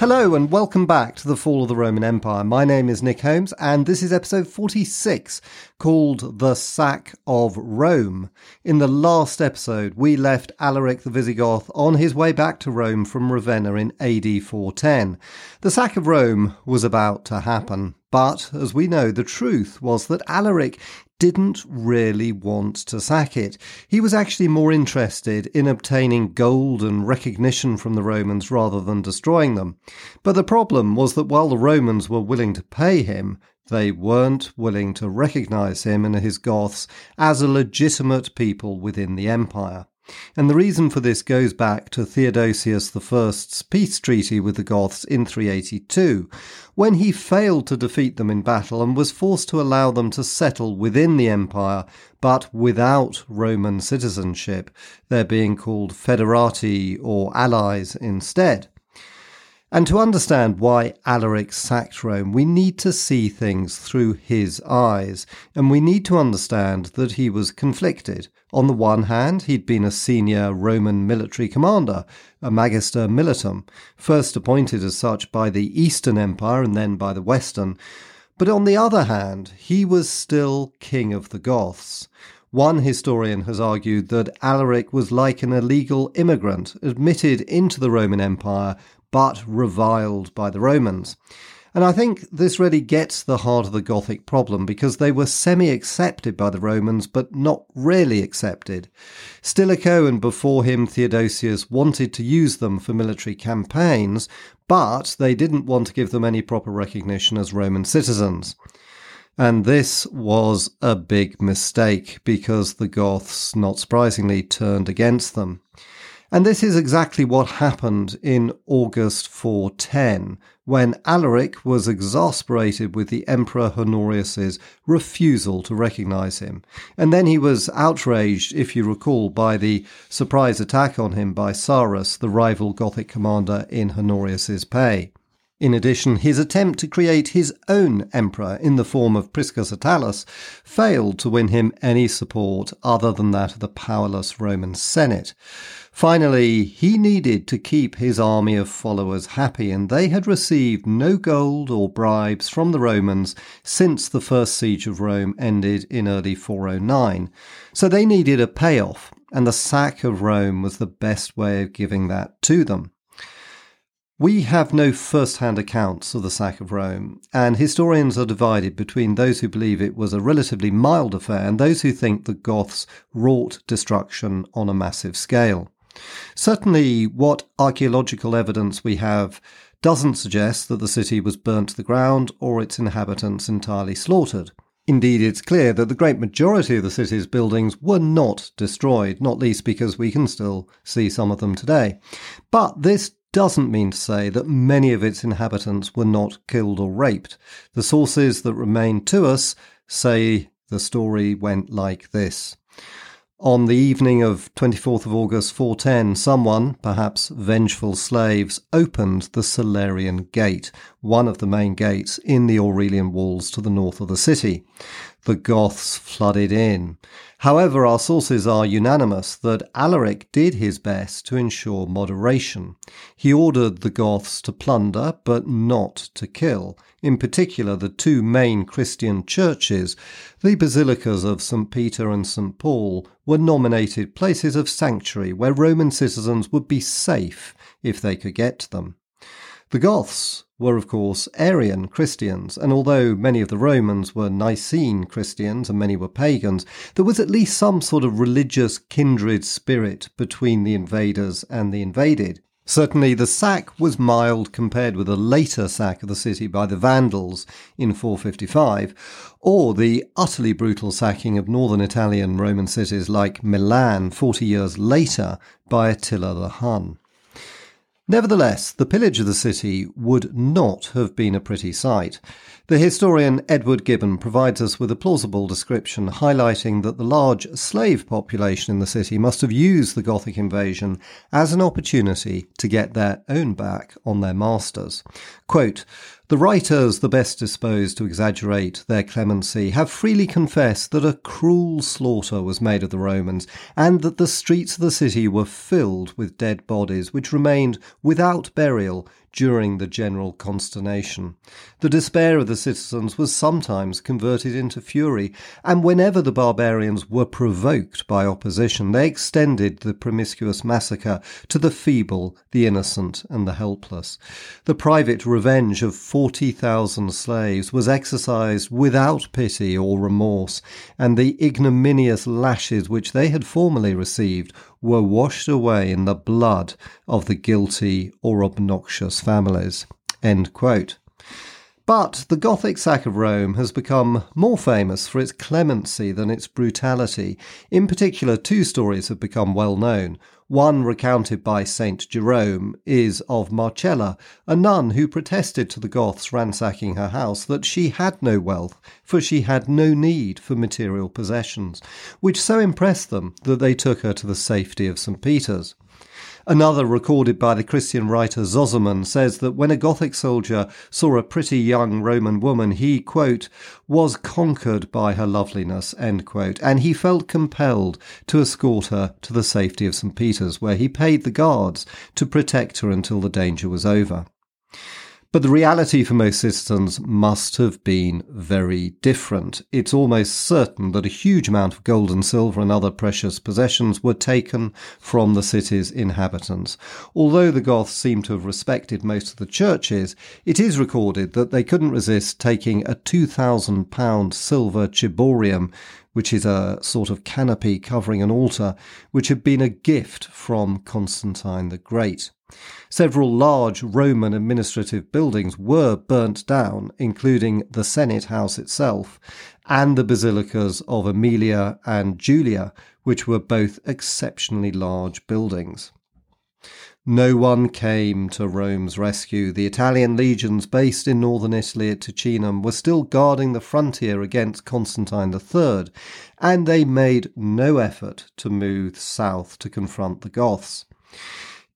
Hello and welcome back to the Fall of the Roman Empire. My name is Nick Holmes and this is episode 46 called The Sack of Rome. In the last episode, we left Alaric the Visigoth on his way back to Rome from Ravenna in AD 410. The sack of Rome was about to happen. But, as we know, the truth was that Alaric didn't really want to sack it. He was actually more interested in obtaining gold and recognition from the Romans rather than destroying them. But the problem was that while the Romans were willing to pay him, they weren't willing to recognize him and his Goths as a legitimate people within the empire. And the reason for this goes back to Theodosius I's peace treaty with the Goths in 382, when he failed to defeat them in battle and was forced to allow them to settle within the empire, but without Roman citizenship, they're being called federati or allies instead. And to understand why Alaric sacked Rome, we need to see things through his eyes, and we need to understand that he was conflicted. On the one hand, he'd been a senior Roman military commander, a magister militum, first appointed as such by the Eastern Empire and then by the Western. But on the other hand, he was still king of the Goths. One historian has argued that Alaric was like an illegal immigrant admitted into the Roman Empire but reviled by the Romans. And I think this really gets the heart of the Gothic problem because they were semi accepted by the Romans, but not really accepted. Stilicho and before him Theodosius wanted to use them for military campaigns, but they didn't want to give them any proper recognition as Roman citizens. And this was a big mistake because the Goths, not surprisingly, turned against them. And this is exactly what happened in August 410, when Alaric was exasperated with the Emperor Honorius's refusal to recognize him. And then he was outraged, if you recall, by the surprise attack on him by Sarus, the rival Gothic commander in Honorius's pay. In addition, his attempt to create his own emperor in the form of Priscus Attalus failed to win him any support other than that of the powerless Roman Senate. Finally, he needed to keep his army of followers happy, and they had received no gold or bribes from the Romans since the first siege of Rome ended in early 409. So they needed a payoff, and the sack of Rome was the best way of giving that to them. We have no first hand accounts of the sack of Rome, and historians are divided between those who believe it was a relatively mild affair and those who think the Goths wrought destruction on a massive scale. Certainly, what archaeological evidence we have doesn't suggest that the city was burnt to the ground or its inhabitants entirely slaughtered. Indeed, it's clear that the great majority of the city's buildings were not destroyed, not least because we can still see some of them today. But this doesn't mean to say that many of its inhabitants were not killed or raped. The sources that remain to us say the story went like this. On the evening of 24th of August 410, someone, perhaps vengeful slaves, opened the Salarian Gate, one of the main gates in the Aurelian walls to the north of the city. The Goths flooded in. However, our sources are unanimous that Alaric did his best to ensure moderation. He ordered the Goths to plunder, but not to kill. In particular, the two main Christian churches, the basilicas of St. Peter and St. Paul, were nominated places of sanctuary where Roman citizens would be safe if they could get to them. The Goths were, of course, Arian Christians, and although many of the Romans were Nicene Christians and many were pagans, there was at least some sort of religious kindred spirit between the invaders and the invaded. Certainly, the sack was mild compared with a later sack of the city by the Vandals in 455, or the utterly brutal sacking of northern Italian Roman cities like Milan 40 years later by Attila the Hun. Nevertheless, the pillage of the city would not have been a pretty sight. The historian Edward Gibbon provides us with a plausible description highlighting that the large slave population in the city must have used the Gothic invasion as an opportunity to get their own back on their masters. Quote, the writers, the best disposed to exaggerate their clemency, have freely confessed that a cruel slaughter was made of the Romans, and that the streets of the city were filled with dead bodies, which remained without burial during the general consternation. The despair of the citizens was sometimes converted into fury, and whenever the barbarians were provoked by opposition, they extended the promiscuous massacre to the feeble, the innocent, and the helpless. The private revenge of 40,000 slaves was exercised without pity or remorse, and the ignominious lashes which they had formerly received were washed away in the blood of the guilty or obnoxious families. But the Gothic sack of Rome has become more famous for its clemency than its brutality. In particular, two stories have become well known. One, recounted by St. Jerome, is of Marcella, a nun who protested to the Goths ransacking her house that she had no wealth, for she had no need for material possessions, which so impressed them that they took her to the safety of St. Peter's. Another, recorded by the Christian writer Zosimus, says that when a Gothic soldier saw a pretty young Roman woman, he, quote, was conquered by her loveliness, end quote, and he felt compelled to escort her to the safety of St. Peter's, where he paid the guards to protect her until the danger was over. But the reality for most citizens must have been very different. It's almost certain that a huge amount of gold and silver and other precious possessions were taken from the city's inhabitants. Although the Goths seem to have respected most of the churches, it is recorded that they couldn't resist taking a £2,000 silver ciborium, which is a sort of canopy covering an altar, which had been a gift from Constantine the Great. Several large Roman administrative buildings were burnt down, including the Senate House itself and the basilicas of Aemilia and Julia, which were both exceptionally large buildings. No one came to Rome's rescue. The Italian legions based in northern Italy at Ticinum were still guarding the frontier against Constantine III, and they made no effort to move south to confront the Goths.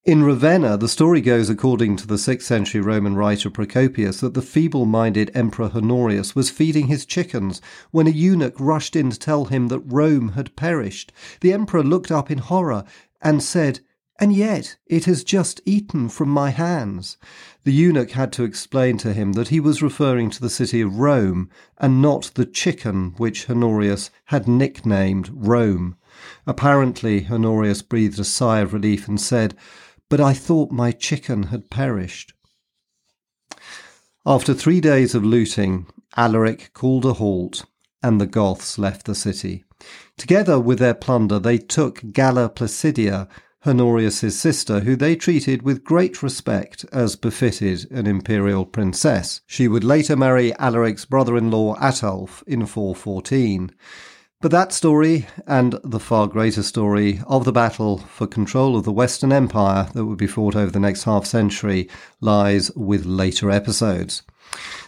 In Ravenna, the story goes, according to the 6th century Roman writer Procopius, that the feeble minded Emperor Honorius was feeding his chickens when a eunuch rushed in to tell him that Rome had perished. The emperor looked up in horror and said, And yet it has just eaten from my hands. The eunuch had to explain to him that he was referring to the city of Rome and not the chicken which Honorius had nicknamed Rome. Apparently, Honorius breathed a sigh of relief and said, but I thought my chicken had perished. After three days of looting, Alaric called a halt, and the Goths left the city. Together with their plunder, they took Galla Placidia, Honorius's sister, who they treated with great respect as befitted an imperial princess. She would later marry Alaric's brother-in-law Ataulf in 414. But that story, and the far greater story of the battle for control of the Western Empire that would be fought over the next half century, lies with later episodes.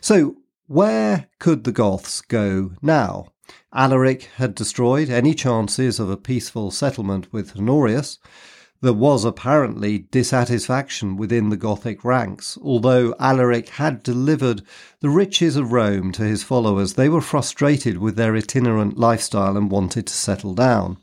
So, where could the Goths go now? Alaric had destroyed any chances of a peaceful settlement with Honorius. There was apparently dissatisfaction within the Gothic ranks. Although Alaric had delivered the riches of Rome to his followers, they were frustrated with their itinerant lifestyle and wanted to settle down.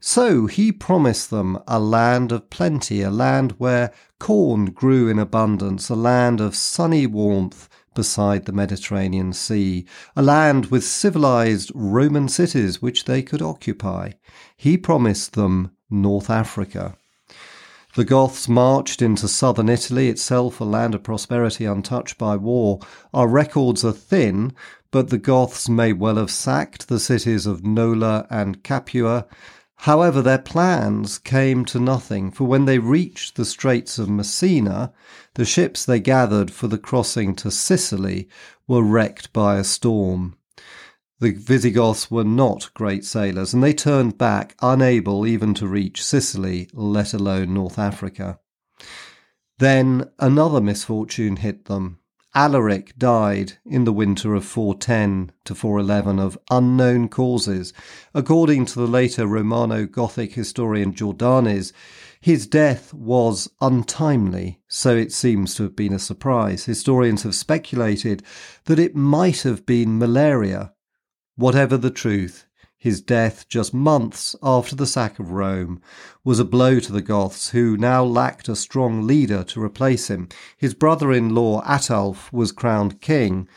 So he promised them a land of plenty, a land where corn grew in abundance, a land of sunny warmth beside the Mediterranean Sea, a land with civilized Roman cities which they could occupy. He promised them North Africa. The Goths marched into southern Italy, itself a land of prosperity untouched by war. Our records are thin, but the Goths may well have sacked the cities of Nola and Capua. However, their plans came to nothing, for when they reached the Straits of Messina, the ships they gathered for the crossing to Sicily were wrecked by a storm. The Visigoths were not great sailors, and they turned back, unable even to reach Sicily, let alone North Africa. Then another misfortune hit them. Alaric died in the winter of 410 to 411 of unknown causes. According to the later Romano Gothic historian Jordanes, his death was untimely, so it seems to have been a surprise. Historians have speculated that it might have been malaria Whatever the truth, His death, just months after the sack of Rome, was a blow to the Goths, who now lacked a strong leader to replace him. His brother in law, Ataulf, was crowned king,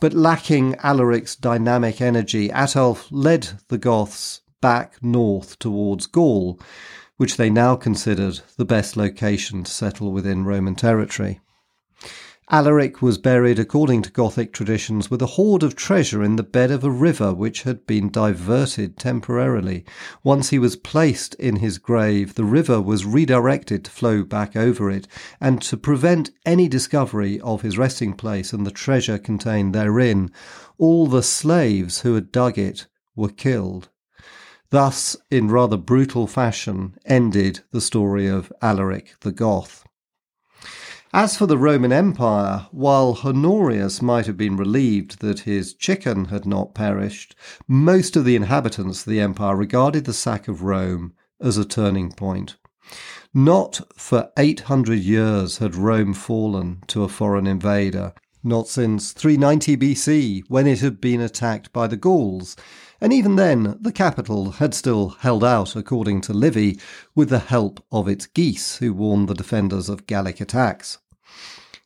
but lacking Alaric's dynamic energy, Ataulf led the Goths back north towards Gaul, which they now considered the best location to settle within Roman territory. Alaric was buried, according to Gothic traditions, with a hoard of treasure in the bed of a river which had been diverted temporarily. Once he was placed in his grave, the river was redirected to flow back over it, and to prevent any discovery of his resting place and the treasure contained therein, all the slaves who had dug it were killed. Thus, in rather brutal fashion, ended the story of Alaric the Goth. As for the Roman Empire, while Honorius might have been relieved that his chicken had not perished, most of the inhabitants of the empire regarded the sack of Rome as a turning point. Not for 800 years had Rome fallen to a foreign invader, not since 390 BC, when it had been attacked by the Gauls, and even then the capital had still held out, according to Livy, with the help of its geese, who warned the defenders of Gallic attacks.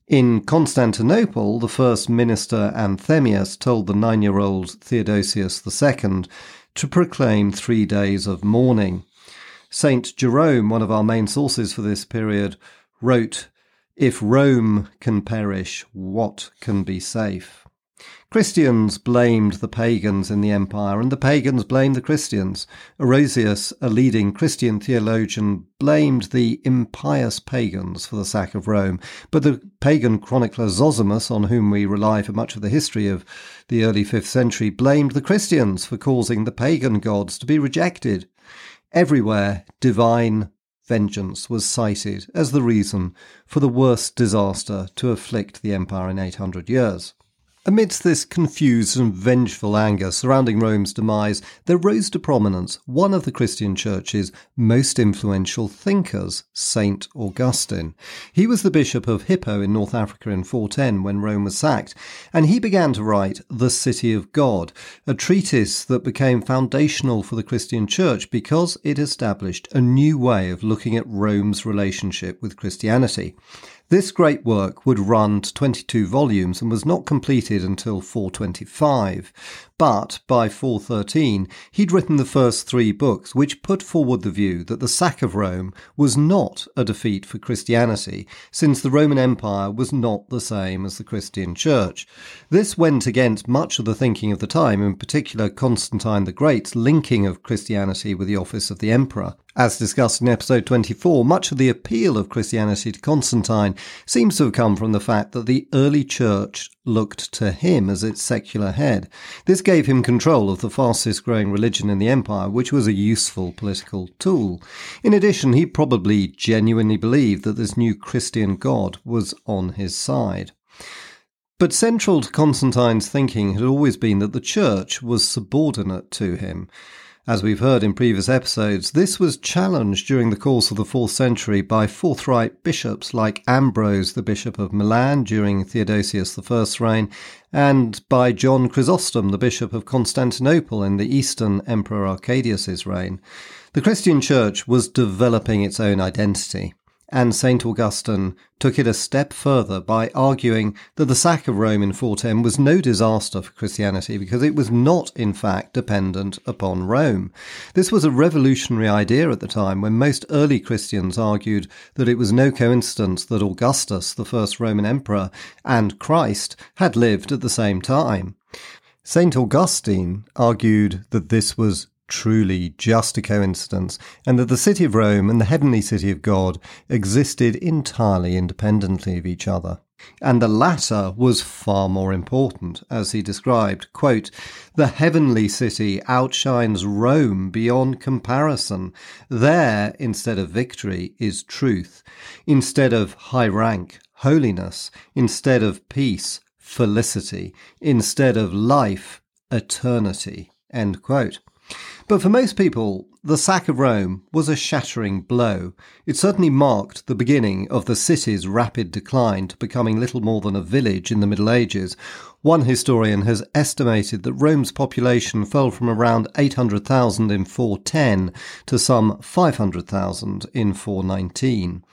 In Constantinople, the first minister Anthemius told the nine year old Theodosius II to proclaim three days of mourning. St. Jerome, one of our main sources for this period, wrote, If Rome can perish, what can be safe? Christians blamed the pagans in the empire, and the pagans blamed the Christians. Orosius, a leading Christian theologian, blamed the impious pagans for the sack of Rome, but the pagan chronicler Zosimus, on whom we rely for much of the history of the early 5th century, blamed the Christians for causing the pagan gods to be rejected. Everywhere, divine vengeance was cited as the reason for the worst disaster to afflict the empire in 800 years. Amidst this confused and vengeful anger surrounding Rome's demise, there rose to prominence one of the Christian Church's most influential thinkers, Saint Augustine. He was the bishop of Hippo in North Africa in 410 when Rome was sacked, and he began to write The City of God, a treatise that became foundational for the Christian Church because it established a new way of looking at Rome's relationship with Christianity. This great work would run to 22 volumes and was not completed until 425. But by 413, he'd written the first three books, which put forward the view that the sack of Rome was not a defeat for Christianity, since the Roman Empire was not the same as the Christian Church. This went against much of the thinking of the time, in particular Constantine the Great's linking of Christianity with the office of the emperor. As discussed in episode 24, much of the appeal of Christianity to Constantine seems to have come from the fact that the early church looked to him as its secular head. This gave him control of the fastest growing religion in the empire, which was a useful political tool. In addition, he probably genuinely believed that this new Christian God was on his side. But central to Constantine's thinking had always been that the church was subordinate to him. As we've heard in previous episodes, this was challenged during the course of the 4th century by forthright bishops like Ambrose, the Bishop of Milan, during Theodosius I's reign, and by John Chrysostom, the Bishop of Constantinople in the Eastern Emperor Arcadius's reign. The Christian Church was developing its own identity and St. Augustine took it a step further by arguing that the sack of Rome in 410 was no disaster for Christianity because it was not, in fact, dependent upon Rome. This was a revolutionary idea at the time when most early Christians argued that it was no coincidence that Augustus, the first Roman emperor, and Christ had lived at the same time. St. Augustine argued that this was truly just a coincidence, and that the city of Rome and the heavenly city of God existed entirely independently of each other. And the latter was far more important, as he described, quote, The heavenly city outshines Rome beyond comparison. There, instead of victory, is truth. Instead of high rank, holiness. Instead of peace, felicity. Instead of life, eternity. End quote. But for most people, the sack of Rome was a shattering blow. It certainly marked the beginning of the city's rapid decline to becoming little more than a village in the Middle Ages. One historian has estimated that Rome's population fell from around 800,000 in 410 to some 500,000 in 419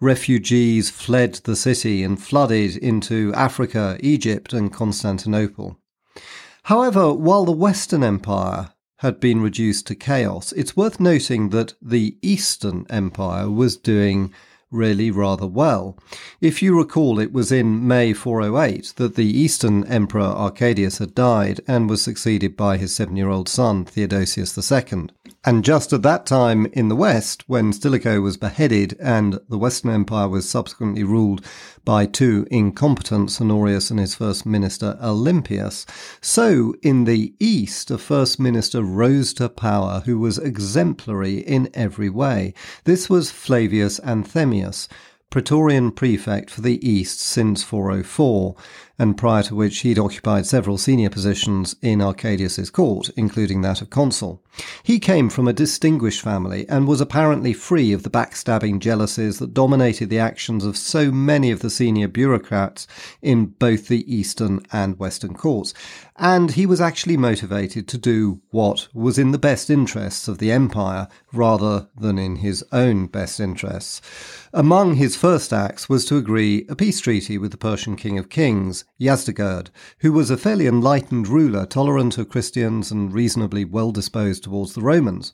refugees fled the city and flooded into Africa, Egypt, and Constantinople. However, while the Western Empire had been reduced to chaos, it's worth noting that the Eastern Empire was doing really rather well. If you recall, it was in May 408 that the Eastern Emperor Arcadius had died and was succeeded by his seven year old son, Theodosius II. And just at that time in the West, when Stilicho was beheaded and the Western Empire was subsequently ruled by two incompetents, Honorius and his first minister Olympius, so in the East, a first minister rose to power who was exemplary in every way. This was Flavius Anthemius, Praetorian prefect for the East since 404, and prior to which he'd occupied several senior positions in Arcadius's court, including that of consul. He came from a distinguished family and was apparently free of the backstabbing jealousies that dominated the actions of so many of the senior bureaucrats in both the Eastern and Western courts. And he was actually motivated to do what was in the best interests of the empire rather than in his own best interests. Among his first acts was to agree a peace treaty with the Persian King of Kings, Yazdegerd, who was a fairly enlightened ruler, tolerant of Christians and reasonably well disposed towards the Romans.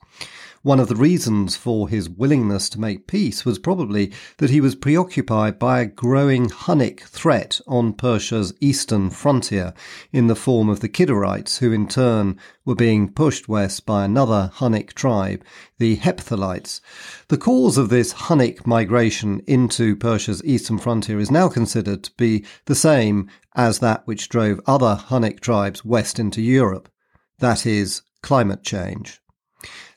One of the reasons for his willingness to make peace was probably that he was preoccupied by a growing Hunnic threat on Persia's eastern frontier in the form of the Kidarites, who in turn were being pushed west by another Hunnic tribe, the Hephthalites. The cause of this Hunnic migration into Persia's eastern frontier is now considered to be the same as that which drove other Hunnic tribes west into Europe. That is, climate change.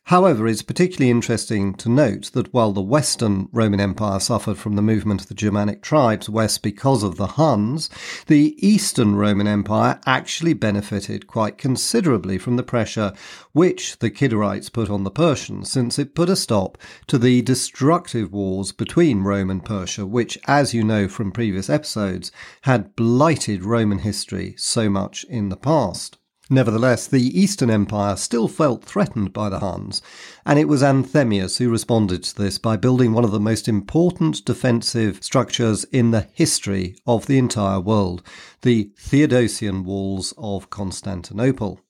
However, it's particularly interesting to note that while the Western Roman Empire suffered from the movement of the Germanic tribes west because of the Huns, the Eastern Roman Empire actually benefited quite considerably from the pressure which the Kidarites put on the Persians, since it put a stop to the destructive wars between Rome and Persia, which, as you know from previous episodes, had blighted Roman history so much in the past. Nevertheless, the Eastern Empire still felt threatened by the Huns, and it was Anthemius who responded to this by building one of the most important defensive structures in the history of the entire world, the Theodosian Walls of Constantinople.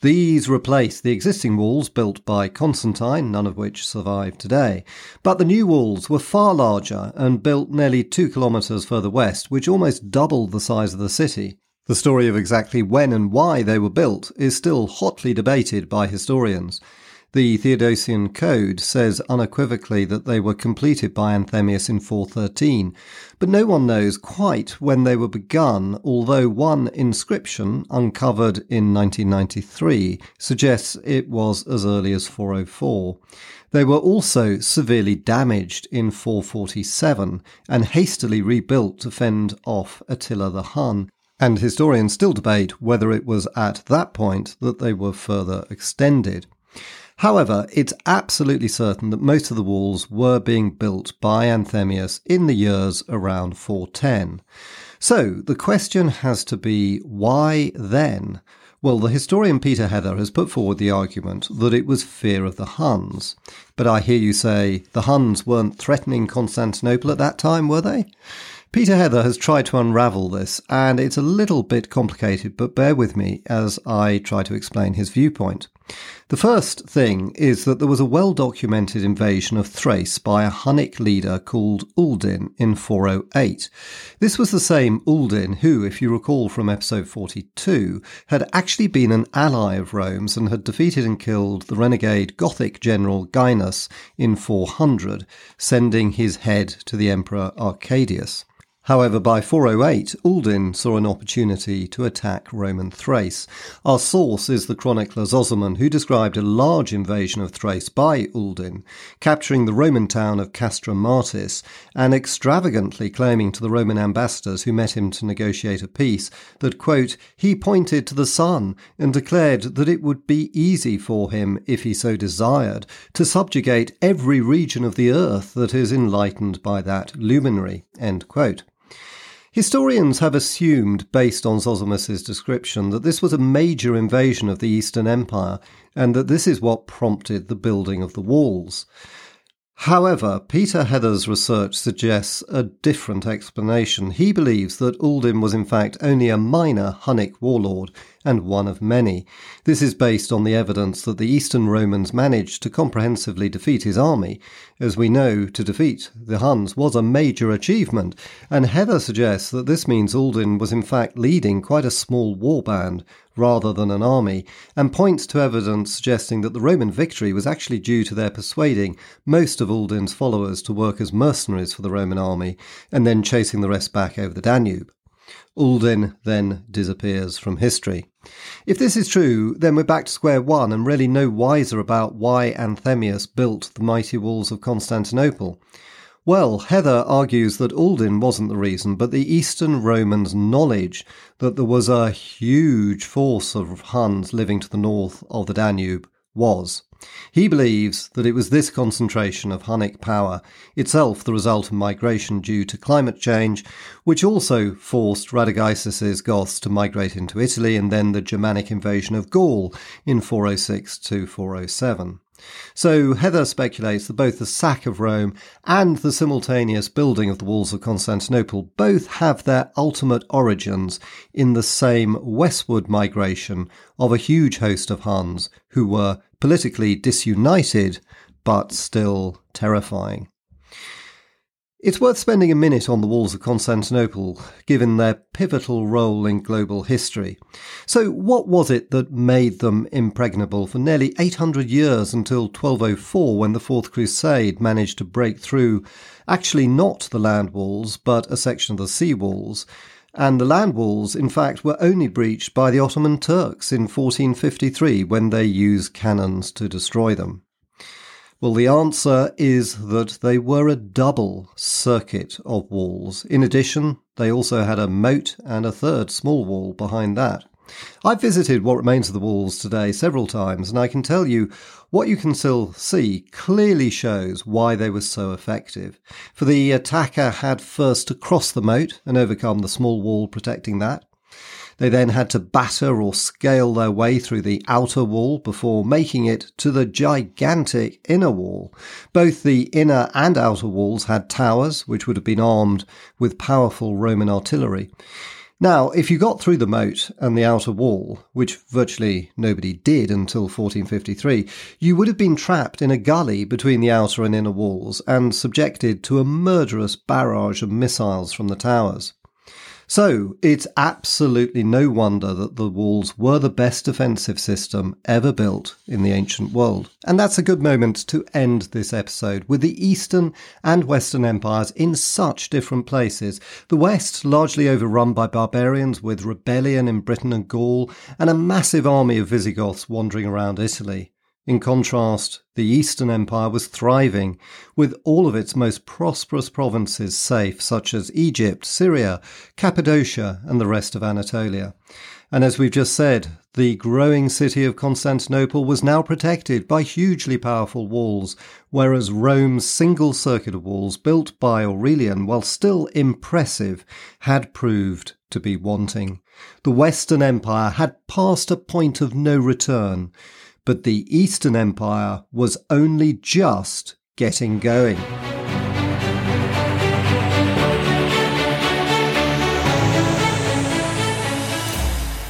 These replaced the existing walls built by Constantine, none of which survive today. But the new walls were far larger and built nearly two kilometres further west, which almost doubled the size of the city. The story of exactly when and why they were built is still hotly debated by historians. The Theodosian Code says unequivocally that they were completed by Anthemius in 413, but no one knows quite when they were begun, although one inscription, uncovered in 1993, suggests it was as early as 404. They were also severely damaged in 447 and hastily rebuilt to fend off Attila the Hun, and historians still debate whether it was at that point that they were further extended. However, it's absolutely certain that most of the walls were being built by Anthemius in the years around 410. So the question has to be why then? Well, the historian Peter Heather has put forward the argument that it was fear of the Huns. But I hear you say the Huns weren't threatening Constantinople at that time, were they? Peter Heather has tried to unravel this, and it's a little bit complicated, but bear with me as I try to explain his viewpoint. The first thing is that there was a well documented invasion of Thrace by a Hunnic leader called Uldin in 408. This was the same Uldin who, if you recall from episode 42, had actually been an ally of Rome's and had defeated and killed the renegade Gothic general Gainas in 400, sending his head to the Emperor Arcadius. However, by 408, Uldin saw an opportunity to attack Roman Thrace. Our source is the chronicler Zosiman, who described a large invasion of Thrace by Uldin, capturing the Roman town of Castra Martis, and extravagantly claiming to the Roman ambassadors who met him to negotiate a peace that, quote, he pointed to the sun and declared that it would be easy for him, if he so desired, to subjugate every region of the earth that is enlightened by that luminary, end quote. Historians have assumed, based on Zosimus's description, that this was a major invasion of the Eastern Empire and that this is what prompted the building of the walls. However, Peter Heather's research suggests a different explanation. He believes that Uldin was in fact only a minor Hunnic warlord and one of many. This is based on the evidence that the Eastern Romans managed to comprehensively defeat his army. As we know, to defeat the Huns was a major achievement, and Heather suggests that this means Uldin was in fact leading quite a small war band rather than an army, and points to evidence suggesting that the Roman victory was actually due to their persuading most of Uldin's followers to work as mercenaries for the Roman army, and then chasing the rest back over the Danube. Uldin then disappears from history. If this is true, then we're back to square one and really no wiser about why Anthemius built the mighty walls of Constantinople. Well, Heather argues that Uldin wasn't the reason, but the Eastern Romans' knowledge that there was a huge force of Huns living to the north of the Danube was. He believes that it was this concentration of Hunnic power, itself the result of migration due to climate change, which also forced Radagaisus's Goths to migrate into Italy and then the Germanic invasion of Gaul in 406 to 407. So Heather speculates that both the sack of Rome and the simultaneous building of the walls of Constantinople both have their ultimate origins in the same westward migration of a huge host of Huns who were politically disunited but still terrifying. It's worth spending a minute on the walls of Constantinople, given their pivotal role in global history. So, what was it that made them impregnable for nearly 800 years until 1204, when the Fourth Crusade managed to break through actually not the land walls, but a section of the sea walls? And the land walls, in fact, were only breached by the Ottoman Turks in 1453 when they used cannons to destroy them. Well, the answer is that they were a double circuit of walls. In addition, they also had a moat and a third small wall behind that. I've visited what remains of the walls today several times, and I can tell you what you can still see clearly shows why they were so effective. For the attacker had first to cross the moat and overcome the small wall protecting that. They then had to batter or scale their way through the outer wall before making it to the gigantic inner wall. Both the inner and outer walls had towers, which would have been armed with powerful Roman artillery. Now, if you got through the moat and the outer wall, which virtually nobody did until 1453, you would have been trapped in a gully between the outer and inner walls and subjected to a murderous barrage of missiles from the towers. So it's absolutely no wonder that the walls were the best defensive system ever built in the ancient world. And that's a good moment to end this episode with the Eastern and Western empires in such different places. The West largely overrun by barbarians with rebellion in Britain and Gaul and a massive army of Visigoths wandering around Italy. In contrast, the Eastern Empire was thriving, with all of its most prosperous provinces safe, such as Egypt, Syria, Cappadocia, and the rest of Anatolia. And as we've just said, the growing city of Constantinople was now protected by hugely powerful walls, whereas Rome's single circuit of walls built by Aurelian, while still impressive, had proved to be wanting. The Western Empire had passed a point of no return but the Eastern Empire was only just getting going.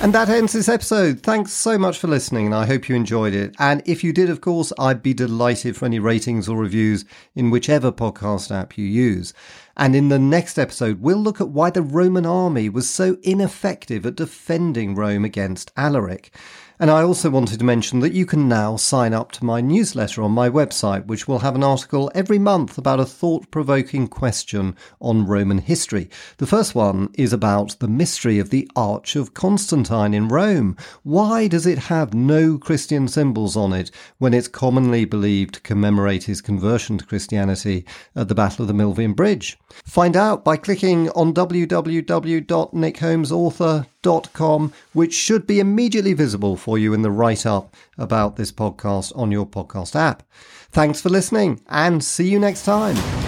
And that ends this episode. Thanks so much for listening, and I hope you enjoyed it. And if you did, of course, I'd be delighted for any ratings or reviews in whichever podcast app you use. And in the next episode, we'll look at why the Roman army was so ineffective at defending Rome against Alaric. And I also wanted to mention that you can now sign up to my newsletter on my website, which will have an article every month about a thought provoking question on Roman history. The first one is about the mystery of the Arch of Constantine in Rome. Why does it have no Christian symbols on it when it's commonly believed to commemorate his conversion to Christianity at the Battle of the Milvian Bridge? Find out by clicking on www.nickholmesauthor.com, which should be immediately visible for you in the write up about this podcast on your podcast app. Thanks for listening and see you next time.